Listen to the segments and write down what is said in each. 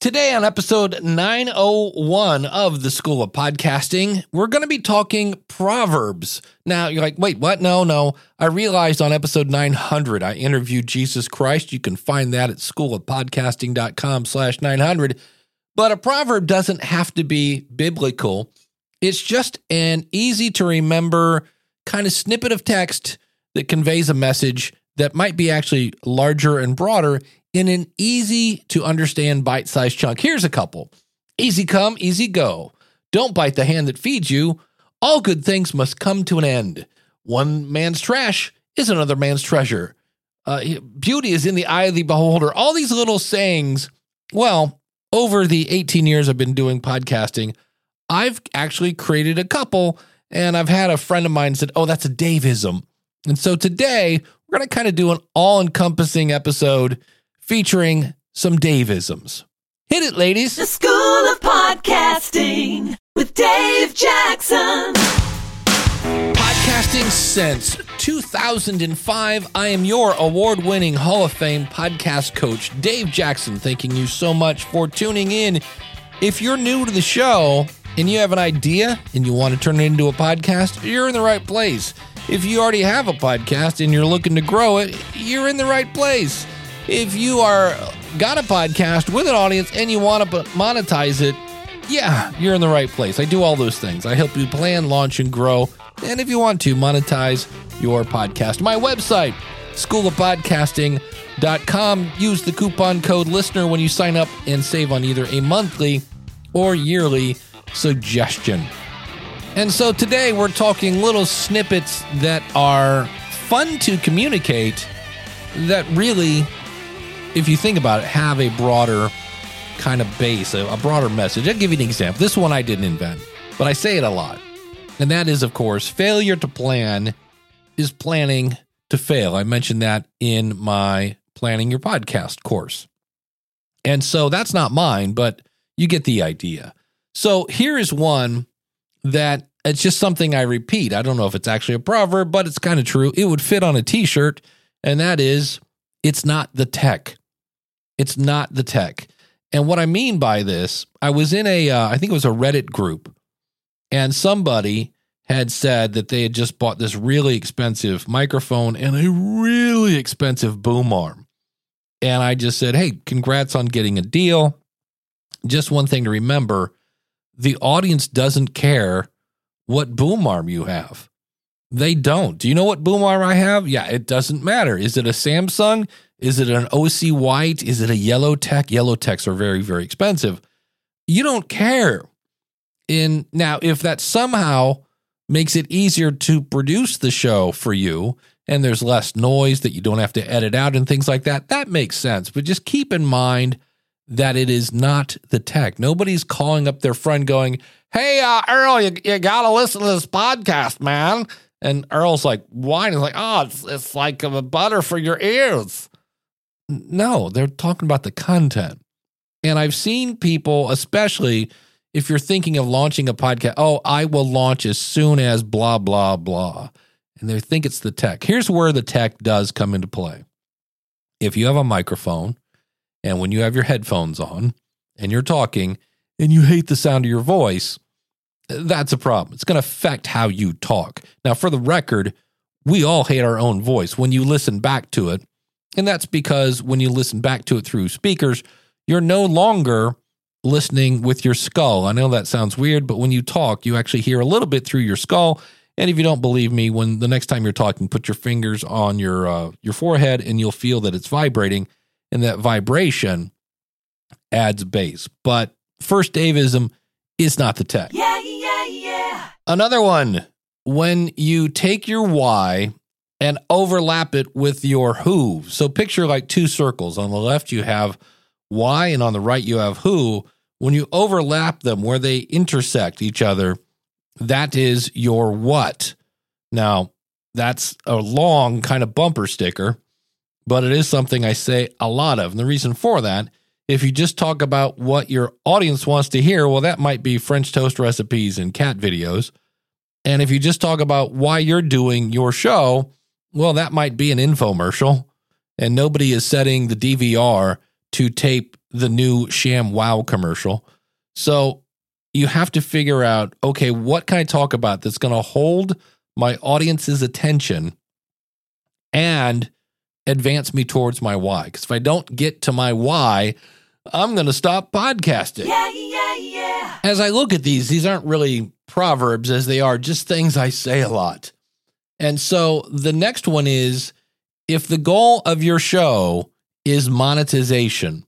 Today, on episode 901 of the School of Podcasting, we're going to be talking Proverbs. Now, you're like, wait, what? No, no. I realized on episode 900, I interviewed Jesus Christ. You can find that at schoolofpodcasting.com slash 900. But a proverb doesn't have to be biblical. It's just an easy to remember kind of snippet of text that conveys a message that might be actually larger and broader in an easy to understand bite sized chunk. Here's a couple easy come, easy go. Don't bite the hand that feeds you. All good things must come to an end. One man's trash is another man's treasure. Uh, beauty is in the eye of the beholder. All these little sayings. Well, over the 18 years I've been doing podcasting, I've actually created a couple, and I've had a friend of mine said, "Oh, that's a Daveism." And so today we're going to kind of do an all-encompassing episode featuring some Daveisms. Hit it, ladies. The School of Podcasting with Dave Jackson. Podcasting since 2005. I am your award winning Hall of Fame podcast coach, Dave Jackson. Thanking you so much for tuning in. If you're new to the show and you have an idea and you want to turn it into a podcast, you're in the right place. If you already have a podcast and you're looking to grow it, you're in the right place. If you are got a podcast with an audience and you want to monetize it, yeah, you're in the right place. I do all those things. I help you plan, launch, and grow. And if you want to monetize your podcast, my website, schoolofpodcasting.com. Use the coupon code listener when you sign up and save on either a monthly or yearly suggestion. And so today we're talking little snippets that are fun to communicate that really if you think about it, have a broader kind of base, a, a broader message. I'll give you an example. This one I didn't invent, but I say it a lot. And that is, of course, failure to plan is planning to fail. I mentioned that in my Planning Your Podcast course. And so that's not mine, but you get the idea. So here is one that it's just something I repeat. I don't know if it's actually a proverb, but it's kind of true. It would fit on a t shirt, and that is it's not the tech. It's not the tech. And what I mean by this, I was in a, uh, I think it was a Reddit group, and somebody had said that they had just bought this really expensive microphone and a really expensive boom arm. And I just said, hey, congrats on getting a deal. Just one thing to remember the audience doesn't care what boom arm you have. They don't. Do you know what boom arm I have? Yeah, it doesn't matter. Is it a Samson? Is it an OC White? Is it a Yellowtec? Yellow Techs are very, very expensive. You don't care. In now, if that somehow makes it easier to produce the show for you and there's less noise that you don't have to edit out and things like that, that makes sense. But just keep in mind that it is not the tech. Nobody's calling up their friend going, Hey, uh, Earl, you, you got to listen to this podcast, man. And Earl's like, wine. He's like, oh, it's, it's like a butter for your ears. No, they're talking about the content. And I've seen people, especially if you're thinking of launching a podcast, oh, I will launch as soon as blah, blah, blah. And they think it's the tech. Here's where the tech does come into play. If you have a microphone and when you have your headphones on and you're talking and you hate the sound of your voice, that's a problem. It's going to affect how you talk. Now, for the record, we all hate our own voice when you listen back to it. And that's because when you listen back to it through speakers, you're no longer listening with your skull. I know that sounds weird, but when you talk, you actually hear a little bit through your skull. And if you don't believe me, when the next time you're talking, put your fingers on your uh, your forehead, and you'll feel that it's vibrating, and that vibration adds bass. But first Daveism is not the tech. Yeah, yeah, yeah. Another one. When you take your why and overlap it with your who. So picture like two circles. On the left, you have why, and on the right, you have who. When you overlap them where they intersect each other, that is your what. Now, that's a long kind of bumper sticker, but it is something I say a lot of. And the reason for that, if you just talk about what your audience wants to hear, well, that might be French toast recipes and cat videos. And if you just talk about why you're doing your show, well, that might be an infomercial, and nobody is setting the DVR to tape the new Sham Wow commercial. So you have to figure out okay, what can I talk about that's going to hold my audience's attention and advance me towards my why? Because if I don't get to my why, I'm going to stop podcasting. Yeah, yeah, yeah. As I look at these, these aren't really proverbs as they are just things I say a lot. And so the next one is if the goal of your show is monetization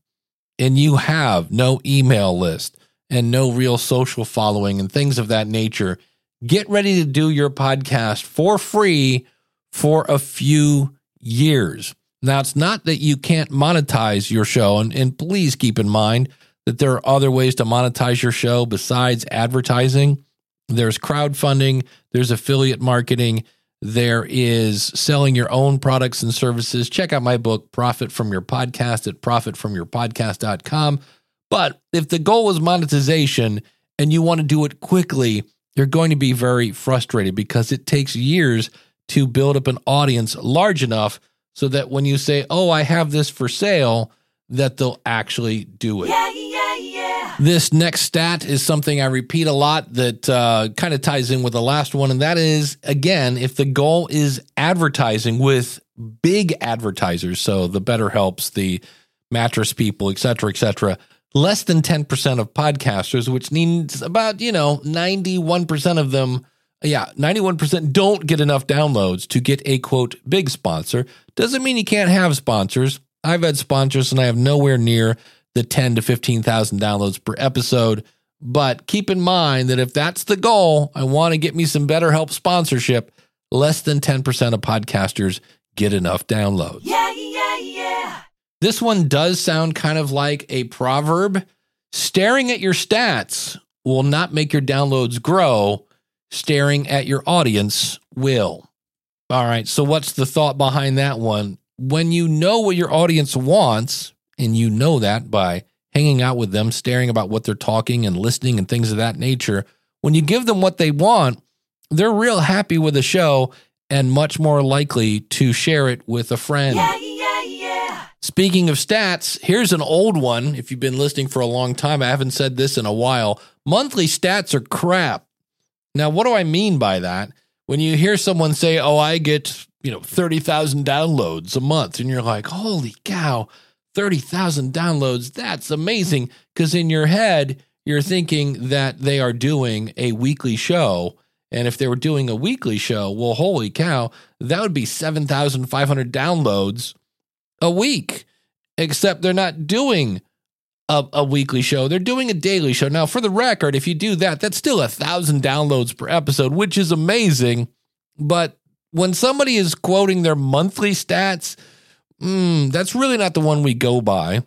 and you have no email list and no real social following and things of that nature, get ready to do your podcast for free for a few years. Now, it's not that you can't monetize your show, and, and please keep in mind that there are other ways to monetize your show besides advertising. There's crowdfunding, there's affiliate marketing, there is selling your own products and services. Check out my book, Profit from Your Podcast, at profitfromyourpodcast.com. But if the goal is monetization and you want to do it quickly, you're going to be very frustrated because it takes years to build up an audience large enough so that when you say, "Oh, I have this for sale," that they'll actually do it. Yeah, yeah, yeah. This next stat is something I repeat a lot that uh, kind of ties in with the last one, and that is again, if the goal is advertising with big advertisers, so the BetterHelps, the mattress people, et cetera, et cetera, less than 10% of podcasters, which means about, you know, 91% of them, yeah, 91% don't get enough downloads to get a quote big sponsor. Doesn't mean you can't have sponsors. I've had sponsors and I have nowhere near the 10 to 15,000 downloads per episode. But keep in mind that if that's the goal, I want to get me some BetterHelp sponsorship. Less than 10% of podcasters get enough downloads. Yeah, yeah, yeah. This one does sound kind of like a proverb. Staring at your stats will not make your downloads grow. Staring at your audience will. All right. So, what's the thought behind that one? When you know what your audience wants, and you know that by hanging out with them, staring about what they're talking and listening and things of that nature, when you give them what they want, they're real happy with the show and much more likely to share it with a friend. Yeah, yeah, yeah. Speaking of stats, here's an old one. If you've been listening for a long time, I haven't said this in a while. Monthly stats are crap. Now, what do I mean by that? When you hear someone say, "Oh, I get, you know, 30,000 downloads a month." And you're like, "Holy cow, 30,000 downloads. That's amazing." Cuz in your head, you're thinking that they are doing a weekly show. And if they were doing a weekly show, well, holy cow, that would be 7,500 downloads a week, except they're not doing a, a weekly show. They're doing a daily show. Now, for the record, if you do that, that's still a thousand downloads per episode, which is amazing. But when somebody is quoting their monthly stats, mm, that's really not the one we go by.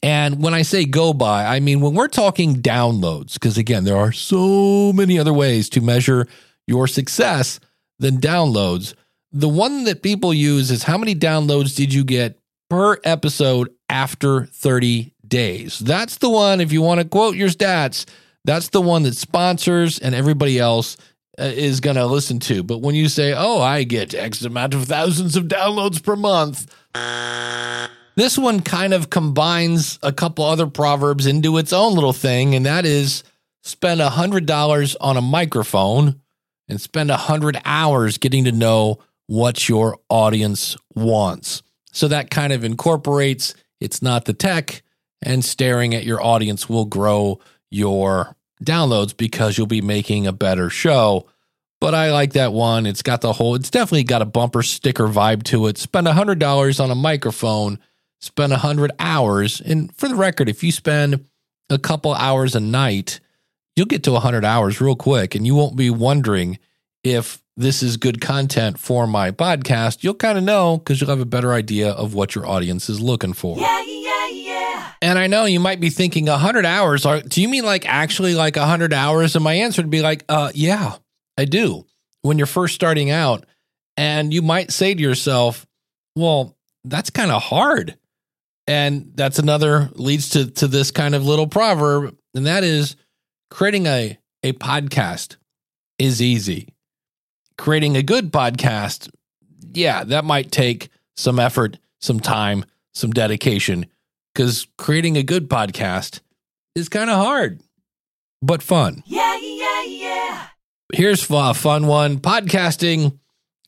And when I say go by, I mean when we're talking downloads, because again, there are so many other ways to measure your success than downloads. The one that people use is how many downloads did you get per episode after 30 days? That's the one, if you want to quote your stats, that's the one that sponsors and everybody else uh, is going to listen to. But when you say, oh, I get X amount of thousands of downloads per month, this one kind of combines a couple other proverbs into its own little thing, and that is spend a hundred dollars on a microphone and spend a hundred hours getting to know what your audience wants. So that kind of incorporates it's not the tech, and staring at your audience will grow your downloads because you'll be making a better show. But I like that one. It's got the whole, it's definitely got a bumper sticker vibe to it. Spend a $100 on a microphone, spend a 100 hours. And for the record, if you spend a couple hours a night, you'll get to 100 hours real quick and you won't be wondering if this is good content for my podcast. You'll kind of know because you'll have a better idea of what your audience is looking for. Yeah, yeah, yeah. And I know you might be thinking 100 hours. Are, do you mean like actually like 100 hours? And my answer would be like, uh, yeah, I do. When you're first starting out, and you might say to yourself, well, that's kind of hard. And that's another leads to, to this kind of little proverb. And that is creating a, a podcast is easy. Creating a good podcast, yeah, that might take some effort, some time, some dedication because creating a good podcast is kind of hard, but fun. Yeah, yeah, yeah. Here's a fun one podcasting,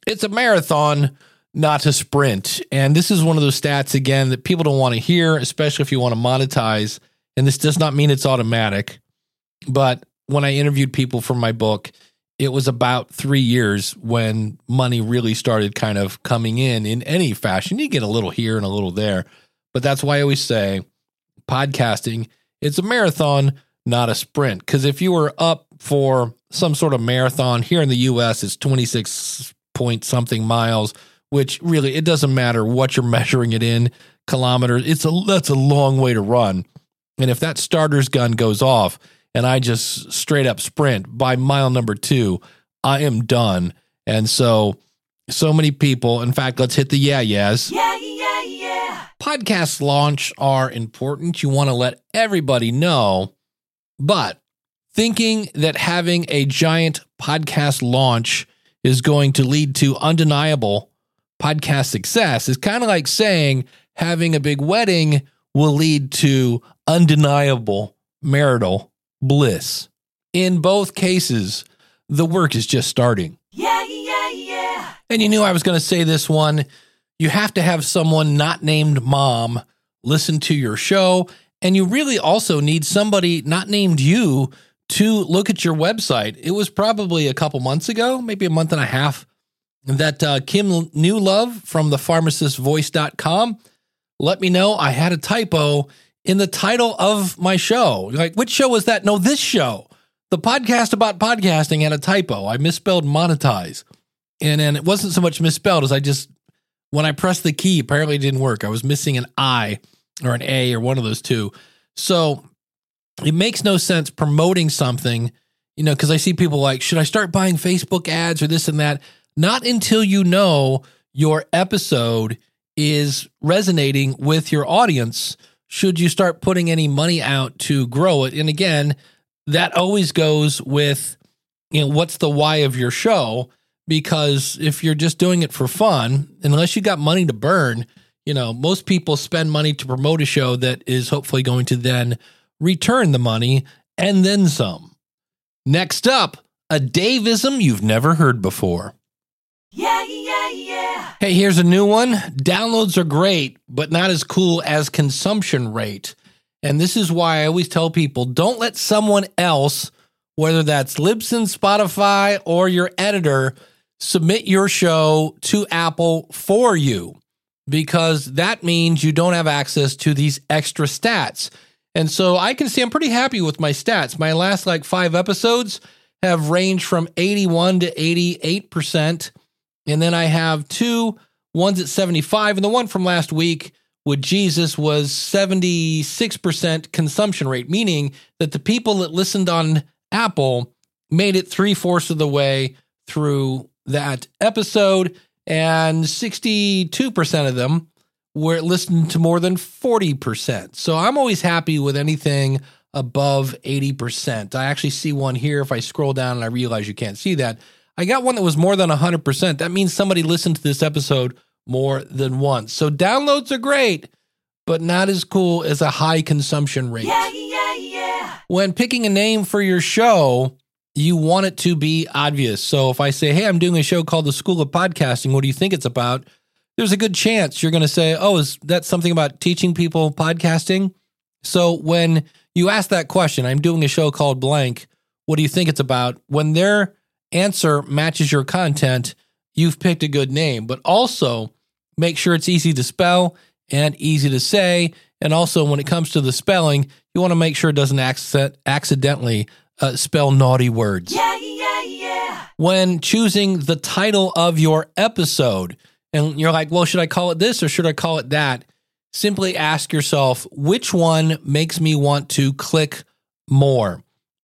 it's a marathon, not a sprint. And this is one of those stats, again, that people don't want to hear, especially if you want to monetize. And this does not mean it's automatic. But when I interviewed people for my book, it was about three years when money really started kind of coming in in any fashion. You get a little here and a little there. But that's why I always say podcasting, it's a marathon, not a sprint. Because if you were up for some sort of marathon here in the US, it's 26 point something miles, which really it doesn't matter what you're measuring it in kilometers. It's a that's a long way to run. And if that starter's gun goes off and I just straight up sprint by mile number 2, I am done. And so so many people, in fact, let's hit the yeah yeahs Yeah, yeah, yeah. podcast launch are important. You want to let everybody know, but thinking that having a giant podcast launch is going to lead to undeniable podcast success is kind of like saying having a big wedding will lead to undeniable marital bliss. In both cases, the work is just starting. Yeah, yeah, yeah. And you knew I was going to say this one. You have to have someone not named mom listen to your show. And you really also need somebody not named you to look at your website. It was probably a couple months ago, maybe a month and a half, that uh, Kim Newlove from the pharmacistvoice.com let me know I had a typo in the title of my show. Like, which show was that? No, this show. The podcast about podcasting had a typo. I misspelled monetize. And and it wasn't so much misspelled as I just when I pressed the key, apparently it didn't work. I was missing an I or an A or one of those two. So it makes no sense promoting something, you know, because I see people like, should I start buying Facebook ads or this and that? Not until you know your episode is resonating with your audience. Should you start putting any money out to grow it? And again, that always goes with, you know, what's the why of your show? Because if you're just doing it for fun, unless you got money to burn, you know, most people spend money to promote a show that is hopefully going to then return the money and then some. Next up, a Daveism you've never heard before. Yeah, yeah, yeah. Hey, here's a new one. Downloads are great, but not as cool as consumption rate. And this is why I always tell people don't let someone else, whether that's Libsyn, Spotify, or your editor, submit your show to Apple for you because that means you don't have access to these extra stats. And so I can say I'm pretty happy with my stats. My last like five episodes have ranged from 81 to 88%. And then I have two, one's at 75, and the one from last week with Jesus was 76% consumption rate, meaning that the people that listened on Apple made it three fourths of the way through that episode, and 62% of them were listened to more than 40%. So I'm always happy with anything above 80%. I actually see one here if I scroll down and I realize you can't see that. I got one that was more than 100%. That means somebody listened to this episode more than once. So downloads are great, but not as cool as a high consumption rate. Yeah, yeah, yeah. When picking a name for your show, you want it to be obvious. So if I say, "Hey, I'm doing a show called The School of Podcasting. What do you think it's about?" There's a good chance you're going to say, "Oh, is that something about teaching people podcasting?" So when you ask that question, I'm doing a show called blank. What do you think it's about? When their answer matches your content, you've picked a good name. But also make sure it's easy to spell and easy to say. And also, when it comes to the spelling, you want to make sure it doesn't accent, accidentally uh, spell naughty words. Yeah, yeah, yeah. When choosing the title of your episode, and you're like, well, should I call it this or should I call it that? Simply ask yourself, which one makes me want to click more?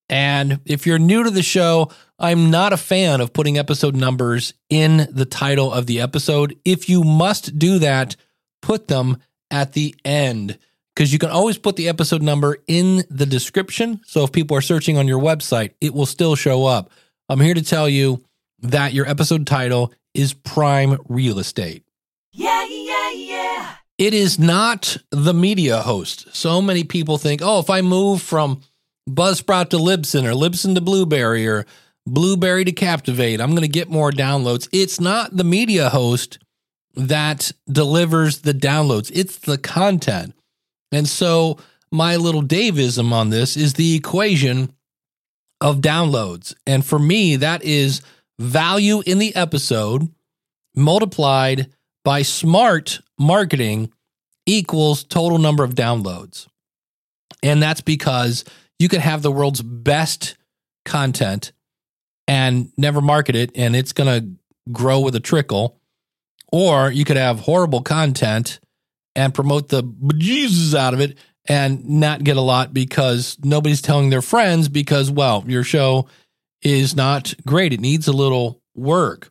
And if you're new to the show, I'm not a fan of putting episode numbers in the title of the episode. If you must do that, put them at the end because you can always put the episode number in the description. So if people are searching on your website, it will still show up. I'm here to tell you that your episode title is prime real estate. Yeah, yeah, yeah. it is not the media host. So many people think, oh, if I move from Buzzsprout to Libsyn or Libsyn to Blubrry or Blubrry to Captivate, I'm going to get more downloads. It's not the media host that delivers the downloads, it's the content. And so, my little Daveism on this is the equation of downloads. And for me, that is value in the episode multiplied by smart marketing equals total number of downloads. And that's because you can have the world's best content and never market it, and it's going to grow with a trickle. Or you could have horrible content and promote the bejesus out of it and not get a lot because nobody's telling their friends because, well, your show is not great. It needs a little work.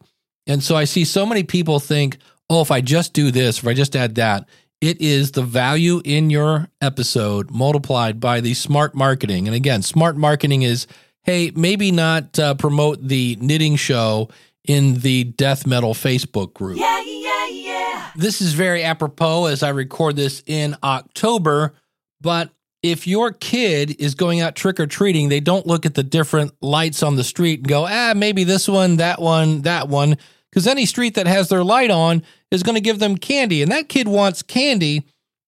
And so I see so many people think, oh, if I just do this, if I just add that, it is the value in your episode multiplied by the smart marketing. And again, smart marketing is hey, maybe not uh, promote the knitting show in the death metal Facebook group. Yeah, yeah, yeah. This is very apropos as I record this in October, but if your kid is going out trick or treating, they don't look at the different lights on the street and go, ah, maybe this one, that one, that one. Because any street that has their light on is going to give them candy. And that kid wants candy.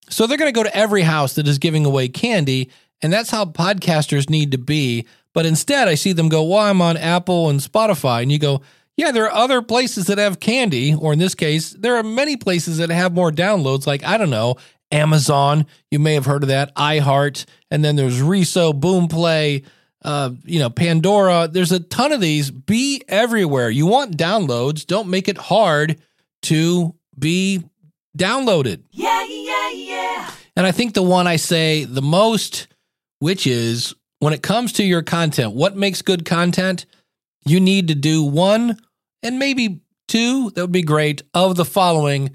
So they're going to go to every house that is giving away candy. And that's how podcasters need to be. But instead, I see them go, well, I'm on Apple and Spotify. And you go, yeah, there are other places that have candy, or in this case, there are many places that have more downloads, like, I don't know, Amazon. You may have heard of that, iHeart. And then there's Reso, Boomplay, uh, you know, Pandora. There's a ton of these. Be everywhere. You want downloads. Don't make it hard to be downloaded. Yeah, yeah, yeah. And I think the one I say the most, which is when it comes to your content, what makes good content? You need to do one and maybe two, that would be great, of the following.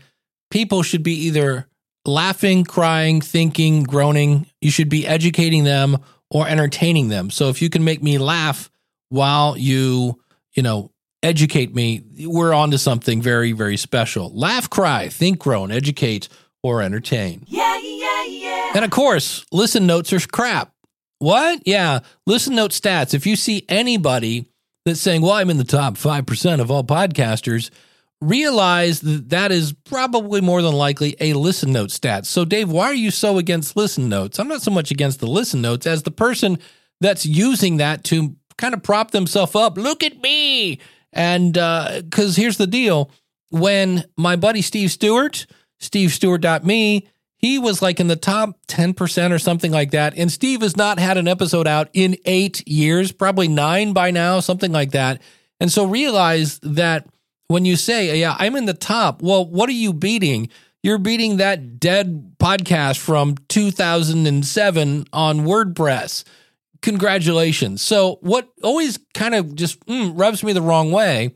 People should be either laughing, crying, thinking, groaning. You should be educating them or entertaining them. So if you can make me laugh while you, you know, educate me, we're on to something very, very special. Laugh, cry, think, groan, educate, or entertain. Yeah, yeah, yeah. And of course, listen notes are crap. What? Yeah, listen note stats. If you see anybody that's saying, well, I'm in the top 5% of all podcasters, realize that that is probably more than likely a listen note stat. So, Dave, why are you so against listen notes? I'm not so much against the listen notes as the person that's using that to kind of prop themselves up. Look at me. And uh, because here's the deal when my buddy Steve Stewart, stevestewart.me, he was like in the top 10% or something like that. And Steve has not had an episode out in eight years, probably nine by now, something like that. And so realize that when you say, yeah, I'm in the top, well, what are you beating? You're beating that dead podcast from 2007 on WordPress. Congratulations. So, what always kind of just mm, rubs me the wrong way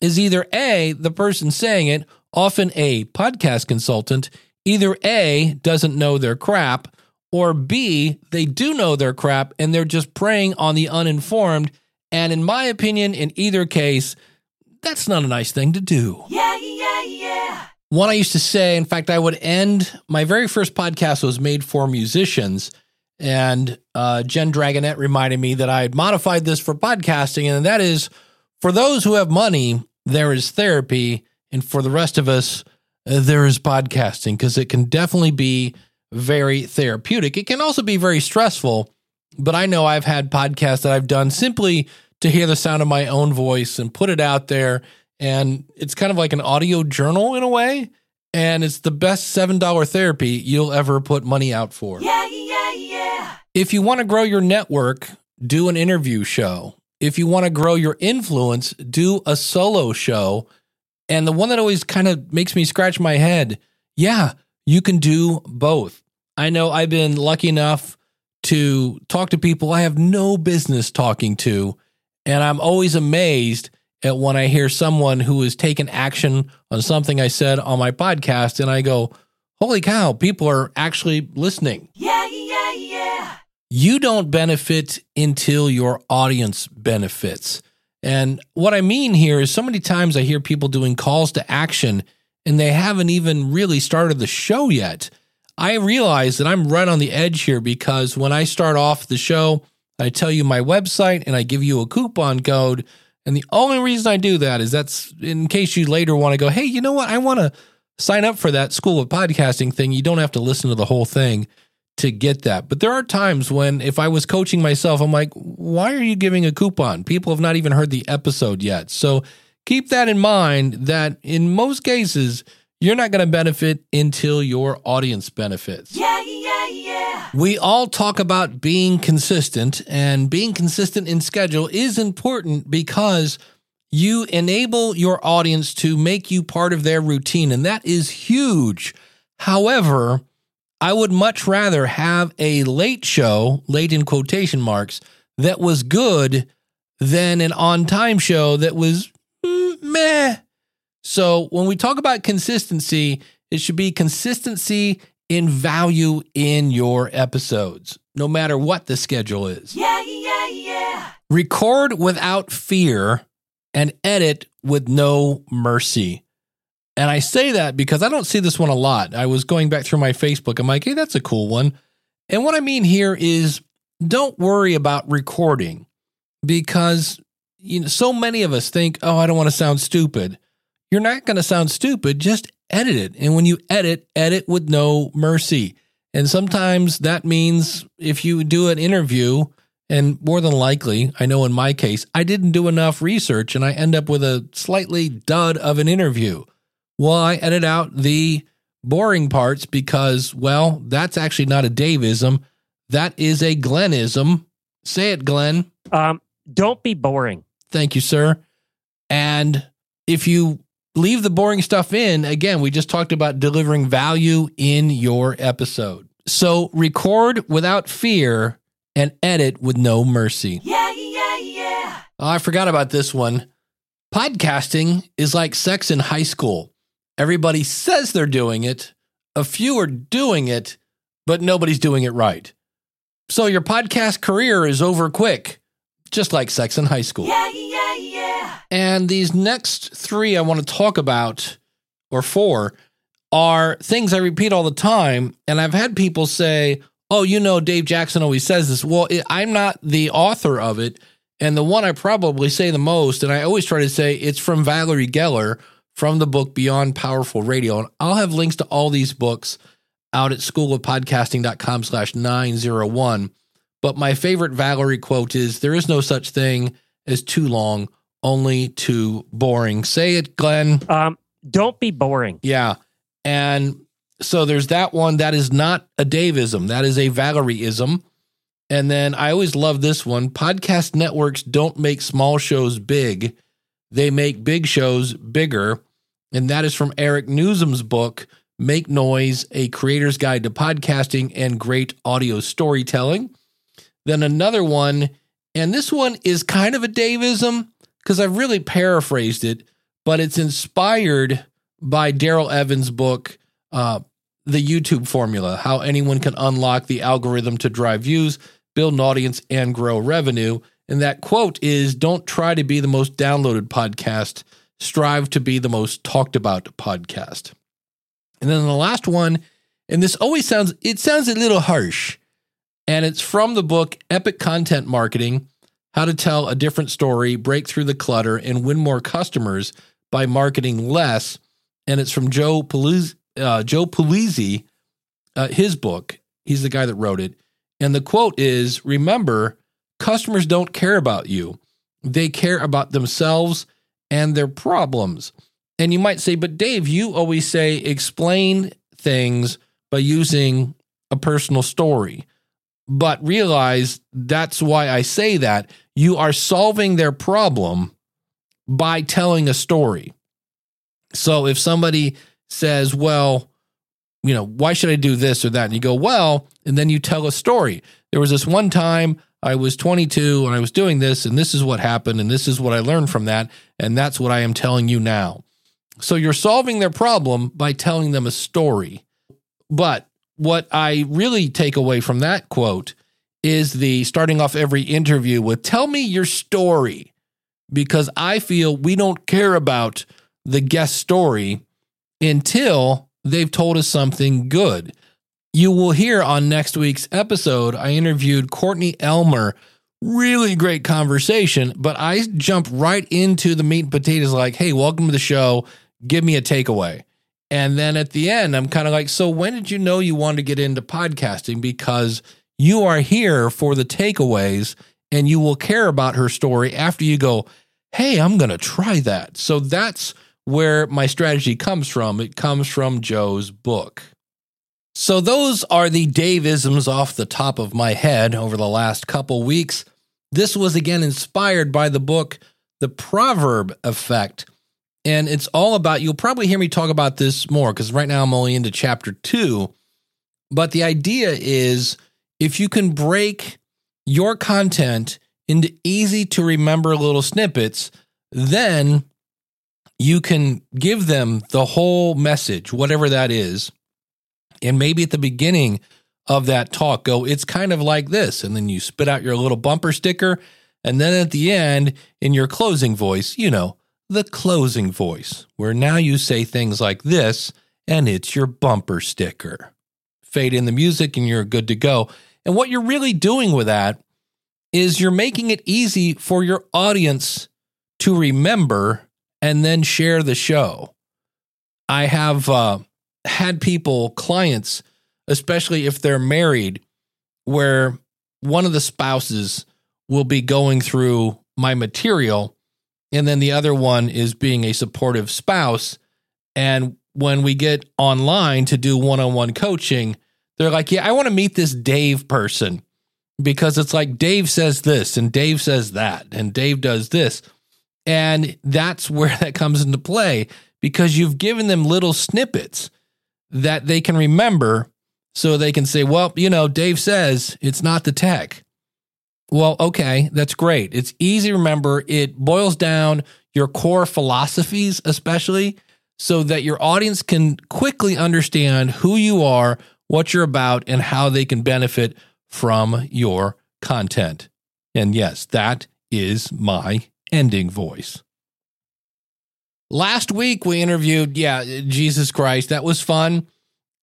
is either A, the person saying it, often a podcast consultant, either A, doesn't know their crap, or B, they do know their crap and they're just preying on the uninformed. And in my opinion, in either case, that's not a nice thing to do. Yeah, yeah, yeah. One I used to say, in fact, I would end my very first podcast was made for musicians. And uh, Jen Dragonette reminded me that I had modified this for podcasting, and that is for those who have money, there is therapy. And for the rest of us, there is podcasting because it can definitely be very therapeutic. It can also be very stressful, but I know I've had podcasts that I've done simply to hear the sound of my own voice and put it out there. And it's kind of like an audio journal in a way. And it's the best $7 therapy you'll ever put money out for. Yeah, yeah, yeah. If you want to grow your network, do an interview show. If you want to grow your influence, do a solo show. And the one that always kind of makes me scratch my head yeah, you can do both. I know I've been lucky enough to talk to people I have no business talking to. And I'm always amazed at when I hear someone who has taken action on something I said on my podcast. And I go, holy cow, people are actually listening. Yeah, yeah, yeah. You don't benefit until your audience benefits. And what I mean here is so many times I hear people doing calls to action and they haven't even really started the show yet. I realize that I'm right on the edge here because when I start off the show, I tell you my website and I give you a coupon code. And the only reason I do that is that's in case you later want to go, hey, you know what? I want to sign up for that School of Podcasting thing. You don't have to listen to the whole thing to get that. But there are times when if I was coaching myself, I'm like, why are you giving a coupon? People have not even heard the episode yet. So keep that in mind that in most cases, you're not going to benefit until your audience benefits. Yeah, yeah, yeah. We all talk about being consistent, and being consistent in schedule is important because you enable your audience to make you part of their routine, and that is huge. However, I would much rather have a late show, late in quotation marks, that was good than an on time show that was mm, meh. So when we talk about consistency, it should be consistency in value in your episodes, no matter what the schedule is. Yeah, yeah, yeah. Record without fear and edit with no mercy. And I say that because I don't see this one a lot. I was going back through my Facebook. I'm like, hey, that's a cool one. And what I mean here is don't worry about recording because you know so many of us think, oh, I don't want to sound stupid. You're not going to sound stupid, just edit it. And when you edit, edit with no mercy. And sometimes that means if you do an interview, and more than likely, I know in my case, I didn't do enough research and I end up with a slightly dud of an interview. Well, I edit out the boring parts because, well, that's actually not a Daveism. That is a Glennism. Say it, Glenn. Um, don't be boring. Thank you, sir. And if you leave the boring stuff in, again, we just talked about delivering value in your episode. So record without fear and edit with no mercy. Yeah, yeah, yeah. Oh, I forgot about this one. Podcasting is like sex in high school. Everybody says they're doing it, a few are doing it, but nobody's doing it right. So your podcast career is over quick, just like sex in high school. Yeah, yeah, yeah. And these next three I want to talk about, or four, are things I repeat all the time. And I've had people say, Oh, you know, Dave Jackson always says this. Well, it, I'm not the author of it. And the one I probably say the most, and I always try to say it's from Valerie Geller from the book Beyond Powerful Radio. And I'll have links to all these books out at schoolofpodcasting.com slash 901. But my favorite Valerie quote is there is no such thing as too long, only too boring. Say it, Glenn. Um, don't be boring. Yeah. And so there's that one. That is not a Daveism. That is a Valerieism. And then I always love this one. Podcast networks don't make small shows big. They make big shows bigger. And that is from Eric Nuzum's book, Make Noise, A Creator's Guide to Podcasting and Great Audio Storytelling. Then another one, and this one is kind of a Daveism because I've really paraphrased it, but it's inspired by Daryl Evans' book, uh, The YouTube Formula How Anyone Can Unlock the Algorithm to Drive Views, Build an Audience, and Grow Revenue. And that quote is Don't try to be the most downloaded podcast, strive to be the most talked about podcast. And then the last one, and this always sounds, it sounds a little harsh, and it's from the book Epic Content Marketing How to Tell a Different Story, Break Through the Clutter, and Win More Customers by Marketing Less. And it's from Joe Pulizzi, uh, Joe Pulizzi, uh, his book. He's the guy that wrote it. And the quote is Remember, customers don't care about you, they care about themselves and their problems. And you might say, but Dave, you always say explain things by using a personal story. But realize that's why I say that. You are solving their problem by telling a story. So if somebody says, well, you know, why should I do this or that? And you go, well, and then you tell a story. There was this one time I was 22 and I was doing this, and this is what happened, and this is what I learned from that, and that's what I am telling you now. So you're solving their problem by telling them a story. But what I really take away from that quote is the starting off every interview with tell me your story because I feel we don't care about the guest story until they've told us something good. You will hear on next week's episode, I interviewed Courtney Elmer. Really great conversation, but I jump right into the meat and potatoes like, hey, welcome to the show. Give me a takeaway. And then at the end, I'm kind of like, so when did you know you wanted to get into podcasting? Because you are here for the takeaways and you will care about her story after you go, hey, I'm going to try that. So that's where my strategy comes from. It comes from Joe's book. So those are the Daveisms off the top of my head over the last couple weeks. This was again inspired by the book The Proverb Effect. And it's all about, you'll probably hear me talk about this more because right now I'm only into chapter two. But the idea is if you can break your content into easy to remember little snippets, then you can give them the whole message, whatever that is. And maybe at the beginning of that talk, go, it's kind of like this. And then you spit out your little bumper sticker. And then at the end, in your closing voice, you know, the closing voice, where now you say things like this, and it's your bumper sticker. Fade in the music, and you're good to go. And what you're really doing with that is you're making it easy for your audience to remember and then share the show. I have uh, had people, clients, especially if they're married, where one of the spouses will be going through my material and then the other one is being a supportive spouse. And when we get online to do one on one coaching, they're like, Yeah, I want to meet this Dave person because it's like Dave says this and Dave says that and Dave does this. And that's where that comes into play because you've given them little snippets that they can remember so they can say, well, you know, Dave says it's not the tech. Well, okay, that's great. It's easy to remember. It boils down your core philosophies, especially so that your audience can quickly understand who you are, what you're about, and how they can benefit from your content. And yes, that is my ending voice. Last week we interviewed, yeah, Jesus Christ. That was fun.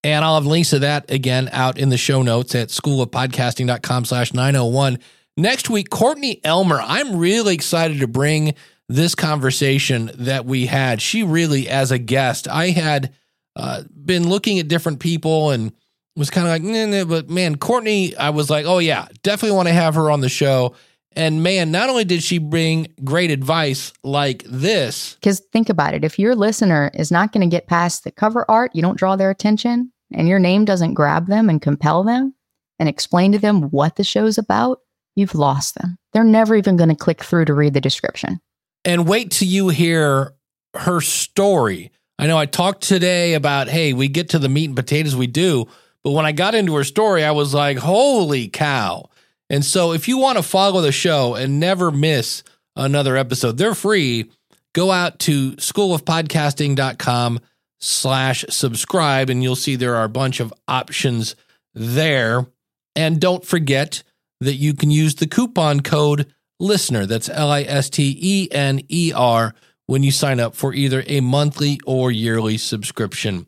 And I'll have links to that again out in the show notes at schoolofpodcasting.com slash 901. Next week, Courtney Elmer. I'm really excited to bring this conversation that we had. She really, as a guest, I had uh, been looking at different people and was kind of like, but man, Courtney, I was like, oh yeah, definitely want to have her on the show. And man, not only did she bring great advice like this, Because think about it if your listener is not going to get past the cover art, you don't draw their attention, and your name doesn't grab them and compel them and explain to them what the show's about, you've lost them. They're never even going to click through to read the description. and wait till you hear her story. I know I talked today about, hey, we get to the meat and potatoes we do, but when I got into her story, I was like, holy cow. And so if you want to follow the show and never miss another episode, they're free. Go out to schoolofpodcasting.com slash subscribe and you'll see there are a bunch of options there. And don't forget that you can use the coupon code listener. That's L I S T E N E R when you sign up for either a monthly or yearly subscription.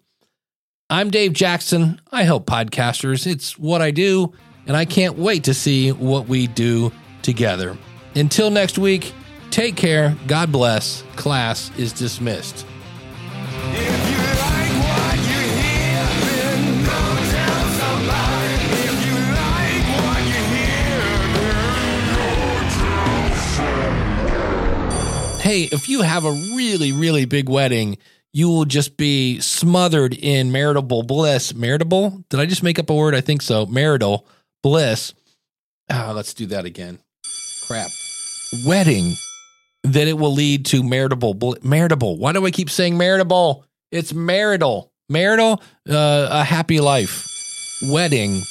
I'm Dave Jackson. I help podcasters. It's what I do, and I can't wait to see what we do together. Until next week, take care. God bless. Class is dismissed. If you like what you hear, then go tell somebody. If you like what you hear, then go tell hey, if you have a really, really big wedding, you will just be smothered in maritable bliss. Maritable? Did I just make up a word? I think so. Marital bliss. Ah, let's do that again. Crap. Wedding. That it will lead to maritable bl- maritable. Why do I keep saying maritable? It's marital. Marital, uh, a happy life. Wedding.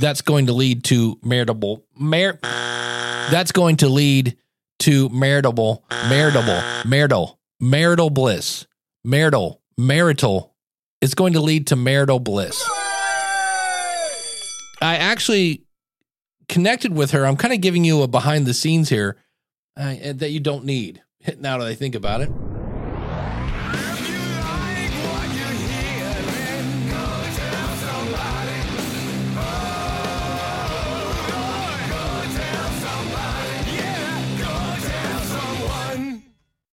That's going to lead to maritable. Mar- that's going to lead to maritable, maritable, marital, marital bliss, marital, marital. It's going to lead to marital bliss. I actually connected with her. I'm kind of giving you a behind the scenes here uh, that you don't need. Now that I think about it.